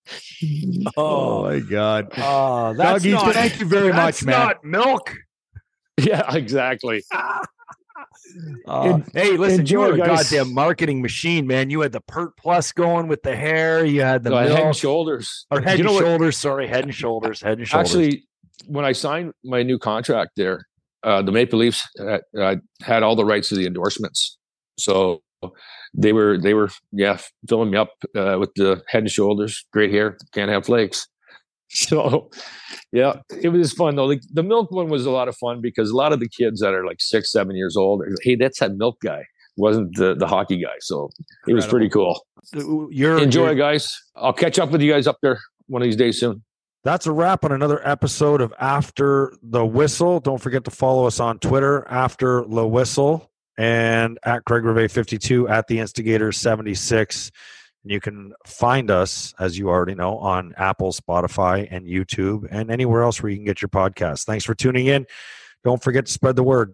Oh my god. Oh, that's Doggy, not, thank you very much, man. Not milk. yeah, exactly. Uh, En- hey, listen, enjoy, you were a guys. goddamn marketing machine, man. You had the Pert Plus going with the hair. You had the I head and shoulders. or head You and what? shoulders. Sorry, head and shoulders. Head and shoulders. Actually, when I signed my new contract there, uh, the Maple Leafs uh, had all the rights to the endorsements. So they were they were yeah filling me up uh, with the head and shoulders, great hair, can't have flakes. So yeah, it was fun though. Like, the milk one was a lot of fun because a lot of the kids that are like six, seven years old, like, hey, that's that milk guy. Wasn't the the hockey guy? So it was pretty cool. you're Enjoy, you're- guys. I'll catch up with you guys up there one of these days soon. That's a wrap on another episode of After the Whistle. Don't forget to follow us on Twitter, After the Whistle, and at Craig Rivet 52 at the Instigator 76. And you can find us, as you already know, on Apple, Spotify, and YouTube, and anywhere else where you can get your podcast. Thanks for tuning in. Don't forget to spread the word.